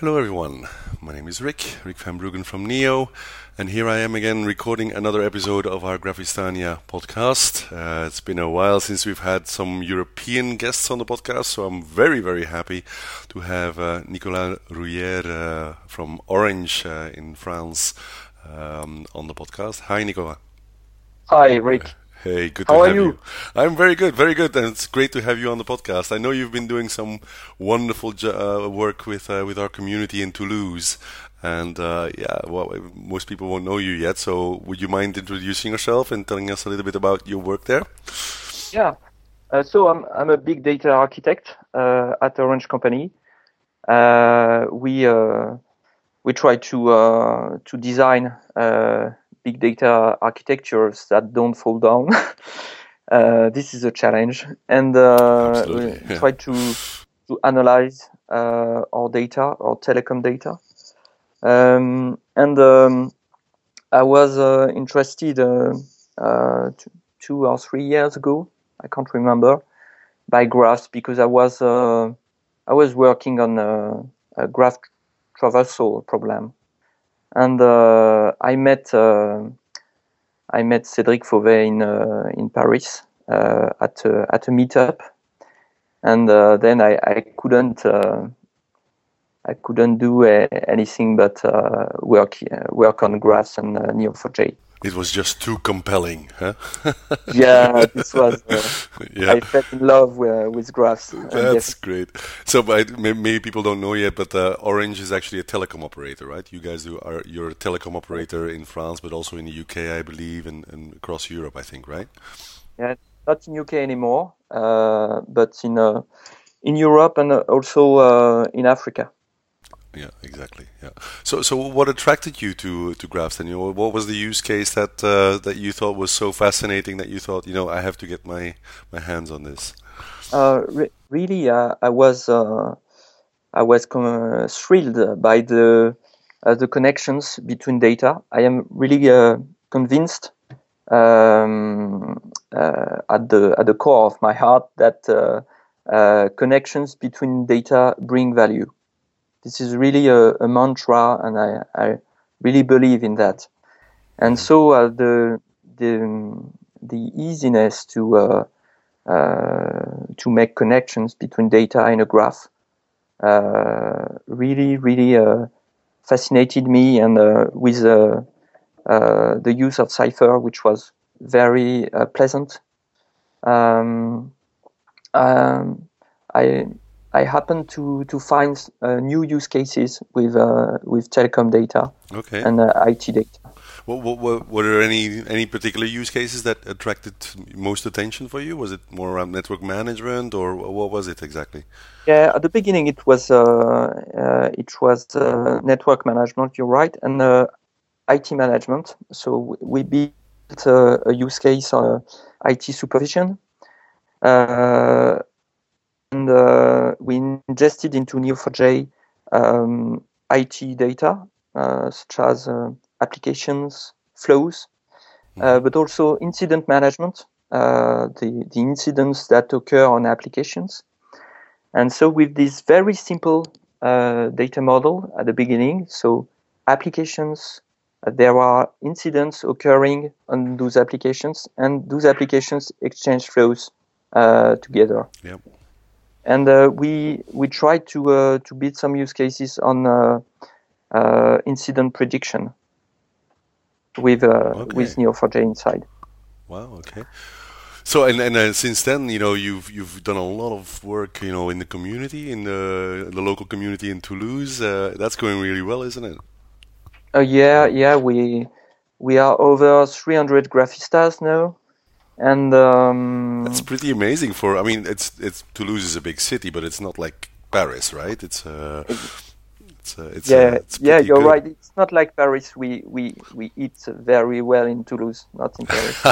Hello everyone, my name is Rik, Rik van Bruggen from Neo, and here I am again recording another episode of our Graphistania podcast. Uh, it's been a while since we've had some European guests on the podcast, so I'm very, very happy to have uh, Nicolas Rouyer uh, from Orange uh, in France um, on the podcast. Hi, Nicolas. Hi, Rik. Hey, good How to have you? you? I'm very good, very good, and it's great to have you on the podcast. I know you've been doing some wonderful jo- uh, work with uh, with our community in Toulouse, and uh, yeah, well, most people won't know you yet. So, would you mind introducing yourself and telling us a little bit about your work there? Yeah. Uh, so I'm I'm a big data architect uh, at Orange Company. Uh, we uh, we try to uh, to design uh, big data architectures that don't fall down. uh, this is a challenge, and uh, we yeah. try to to analyze uh, our data, our telecom data. Um, and um, I was uh, interested uh, uh, two or three years ago. I can't remember by graphs because I was uh, I was working on a, a graph traversal problem, and uh, I met uh, I met Cédric Fauvet in uh, in Paris uh, at a, at a meetup, and uh, then I, I couldn't uh, I couldn't do anything but uh, work work on graphs and uh, Neo4j. It was just too compelling, huh? Yeah, this was. Uh, yeah. I fell in love with, with graphs. That's yes, great. So, but maybe people don't know yet, but uh, Orange is actually a telecom operator, right? You guys do are you're a telecom operator in France, but also in the UK, I believe, and, and across Europe, I think, right? yeah, not in UK anymore, uh, but in uh, in Europe and uh, also uh, in Africa. Yeah, exactly. Yeah. So, so what attracted you to to graphs? And you know, what was the use case that uh, that you thought was so fascinating that you thought, you know, I have to get my my hands on this? Uh, re- really, uh, I was uh, I was com- thrilled by the uh, the connections between data. I am really uh, convinced um, at the at the core of my heart that connections between data bring value. This is really a, a mantra, and I, I really believe in that. And so uh, the the the easiness to uh, uh, to make connections between data in a graph uh, really, really uh, fascinated me. And uh, with the use of Cypher, which was very pleasant, um, um, I I happened to to find uh, new use cases with uh, with telecom data Okay. and uh, IT data. What, what, what, were there any any particular use cases that attracted most attention for you? Was it more around network management, or what was it exactly? Yeah, at the beginning it was uh, uh, it was uh, network management. You're right, and uh, IT management. So we built uh, a use case uh, IT supervision, uh, and uh, we ingested into Neo4j um, IT data uh, such as uh, applications, flows, uh, but also incident management, uh, the the incidents that occur on applications. And so with this very simple uh, data model at the beginning, so applications, there are incidents occurring on those applications, and those applications exchange flows uh, together. Yep. And uh, we we tried to uh, to build some use cases on uh, uh, incident prediction with uh, with Neo4j inside. Wow. Okay. So and and uh, since then, you know, you've you've done a lot of work, you know, in the community, in the the local community in Toulouse. Uh, that's going really well, isn't it? Uh, yeah, yeah, we we are over 300 graphistas now, and um, That's pretty amazing. For I mean, it's it's Toulouse is a big city, but it's not like Paris, right? It's uh, it's uh, it's yeah, uh, it's yeah, you're good. right. It's not like Paris. We we we eat very well in Toulouse, not in Paris.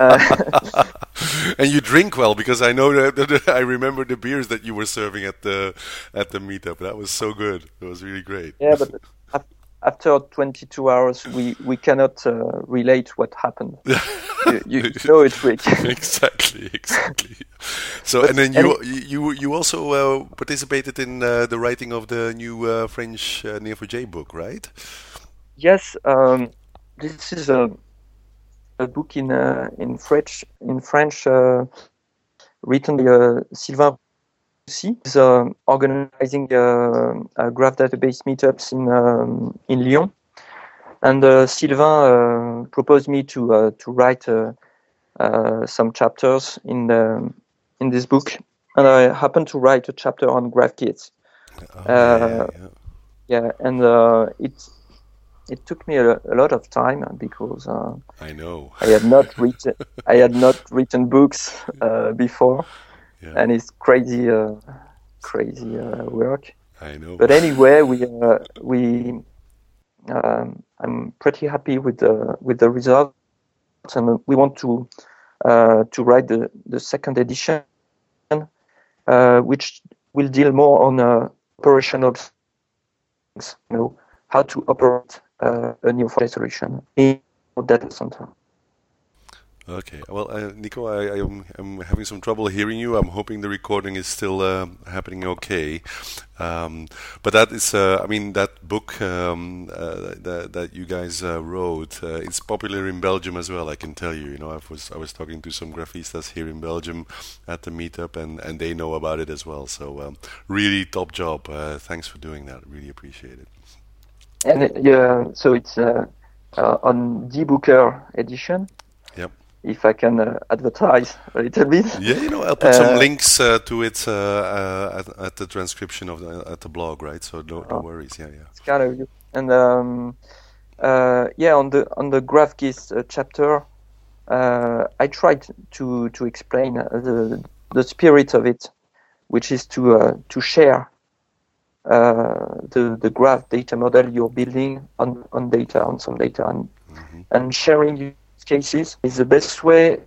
uh, and you drink well because I know that, I remember the beers that you were serving at the at the meetup. That was so good. It was really great. yeah, but after 22 hours, we, we cannot uh, relate what happened. you, you know exactly, exactly. So, but, and then you you you also uh, participated in uh, the writing of the new uh, French uh, Neo4j book, right? Yes, um, this is a a book in uh, in French in French uh, written by uh, Sylvain Roussy. He's uh, organizing uh, graph database meetups in um, in Lyon, and uh, Sylvain proposed me to to write some chapters in the in this book, and I happened to write a chapter on GraphGists. Oh, yeah, yeah. yeah, and it's it took me a, a, lot of time because uh, I know I had not written I had not written books uh, before, yeah. and it's crazy uh, crazy uh, work. I know. But anyway, we uh, we um, I'm pretty happy with the with the results, and we want to uh, to write the the second edition, which will deal more on operational things, you know, how to operate uh, a Neo4j solution in data center. Okay. Well, uh, Nico, I, am having some trouble hearing you. I'm hoping the recording is still uh, happening okay. Um, but that is, uh, I mean, that book um, uh, that, that you guys uh, wrote, uh, it's popular in Belgium as well. I can tell you. You know, I was I was talking to some graphistas here in Belgium at the meetup, and, and they know about it as well. So um, really top job. thanks for doing that. Really appreciate it. And yeah, so it's on D-BookeR edition. If I can uh, advertise a little bit. Yeah, you know, I'll put some uh, links uh, to it uh, at, at, the transcription of the at the blog, right? So no, no oh. worries. Yeah, yeah. It's kind of you. And um, yeah, on the on the GraphGist chapter, I tried to to explain the the spirit of it, which is to to share uh, the, the graph data model you're building on, on data, on some data, and, mm-hmm. and sharing cases is the best way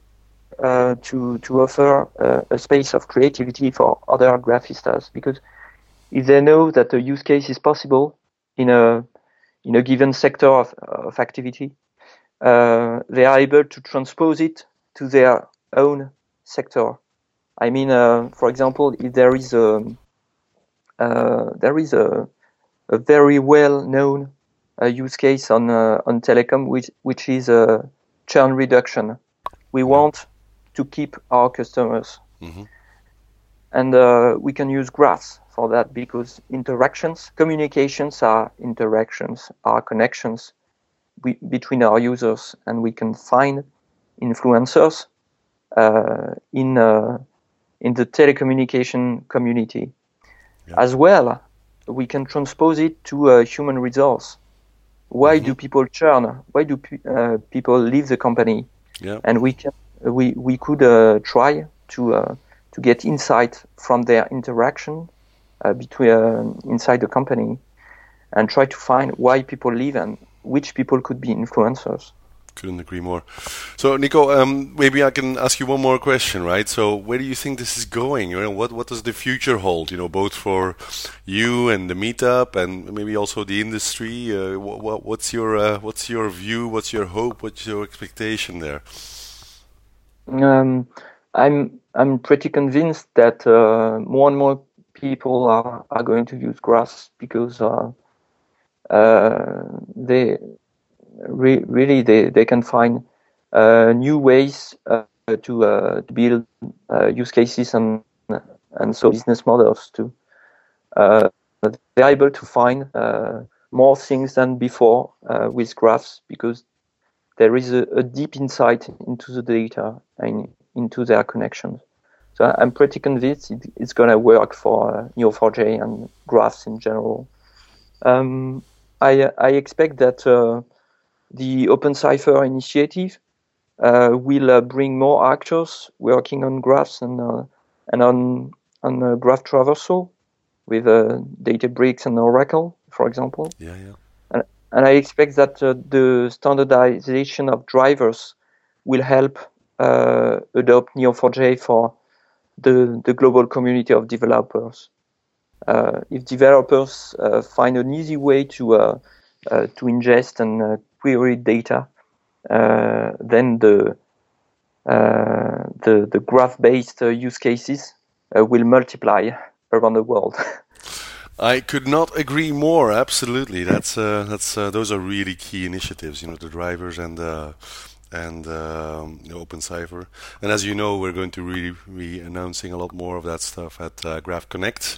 uh, to, to offer uh, a space of creativity for other graphistas. Because if they know that a use case is possible in a, in a given sector of, of activity, uh, they are able to transpose it to their own sector. I mean, uh, for example, if there is a, uh, there is a, a very well known uh, use case on on telecom, which which is a churn reduction. We want to keep our customers, mm-hmm. and we can use graphs for that because interactions, communications are interactions, are connections we, between our users, and we can find influencers uh, in uh, in the telecommunication community. Yeah. As well, we can transpose it to a human resource. Why mm-hmm. do people churn? Why do pe- uh, people leave the company? Yeah. And we can we we could uh, try to uh, to get insight from their interaction uh, between uh, inside the company, and try to find why people leave and which people could be influencers couldn't agree more. So, Nico, um, maybe I can ask you one more question, right? So, where do you think this is going? You know, what what does the future hold? You know, both for you and the meetup, and maybe also the industry. Uh, what, what's your uh, what's your view? What's your hope? What's your expectation there? Um, I'm I'm pretty convinced that uh, more and more people are, are going to use grass because uh, uh, they re- really they, they can find uh, new ways uh, to, uh, to build use cases and and so business models too. they're able to find more things than before with graphs because there is a, a, deep insight into the data and into their connections. So I'm pretty convinced it, it's going to work for uh, Neo4j and graphs in general. Um, I, I expect that uh, the openCypher initiative uh, will uh, bring more actors working on graphs and uh, and on on graph traversal with Databricks and Oracle, for example. Yeah, yeah. And, and I expect that the standardization of drivers will help adopt Neo4j for the, the global community of developers. Uh, if developers uh, find an easy way to uh, uh, to ingest and uh, query data, uh, then the the the graph-based use cases will multiply around the world. I could not agree more. Absolutely, that's uh, that's uh, those are really key initiatives. You know, the drivers and uh, and um, openCypher. And as you know, we're going to really be announcing a lot more of that stuff at uh, Graph Connect,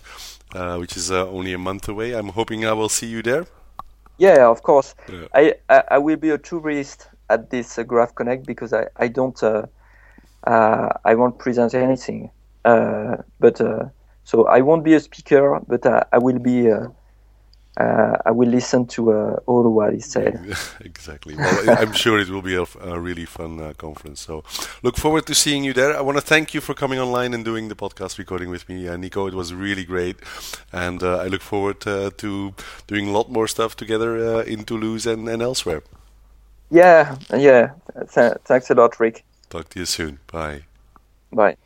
uh, which is uh, only a month away. I'm hoping I will see you there. Yeah, of course. Yeah. I, I, I will be a tourist at this uh, Graph Connect because I I don't uh, uh, I won't present anything. Uh, but so I won't be a speaker, but I, I will be. Uh, uh, I will listen to uh, all what he said. exactly. Well, I'm sure it will be a, a really fun uh, conference. So, look forward to seeing you there. I want to thank you for coming online and doing the podcast recording with me, uh, Nico. It was really great, and uh, I look forward uh, to doing a lot more stuff together in Toulouse and, and elsewhere. Yeah, yeah. Th- thanks a lot, Rik. Talk to you soon. Bye. Bye.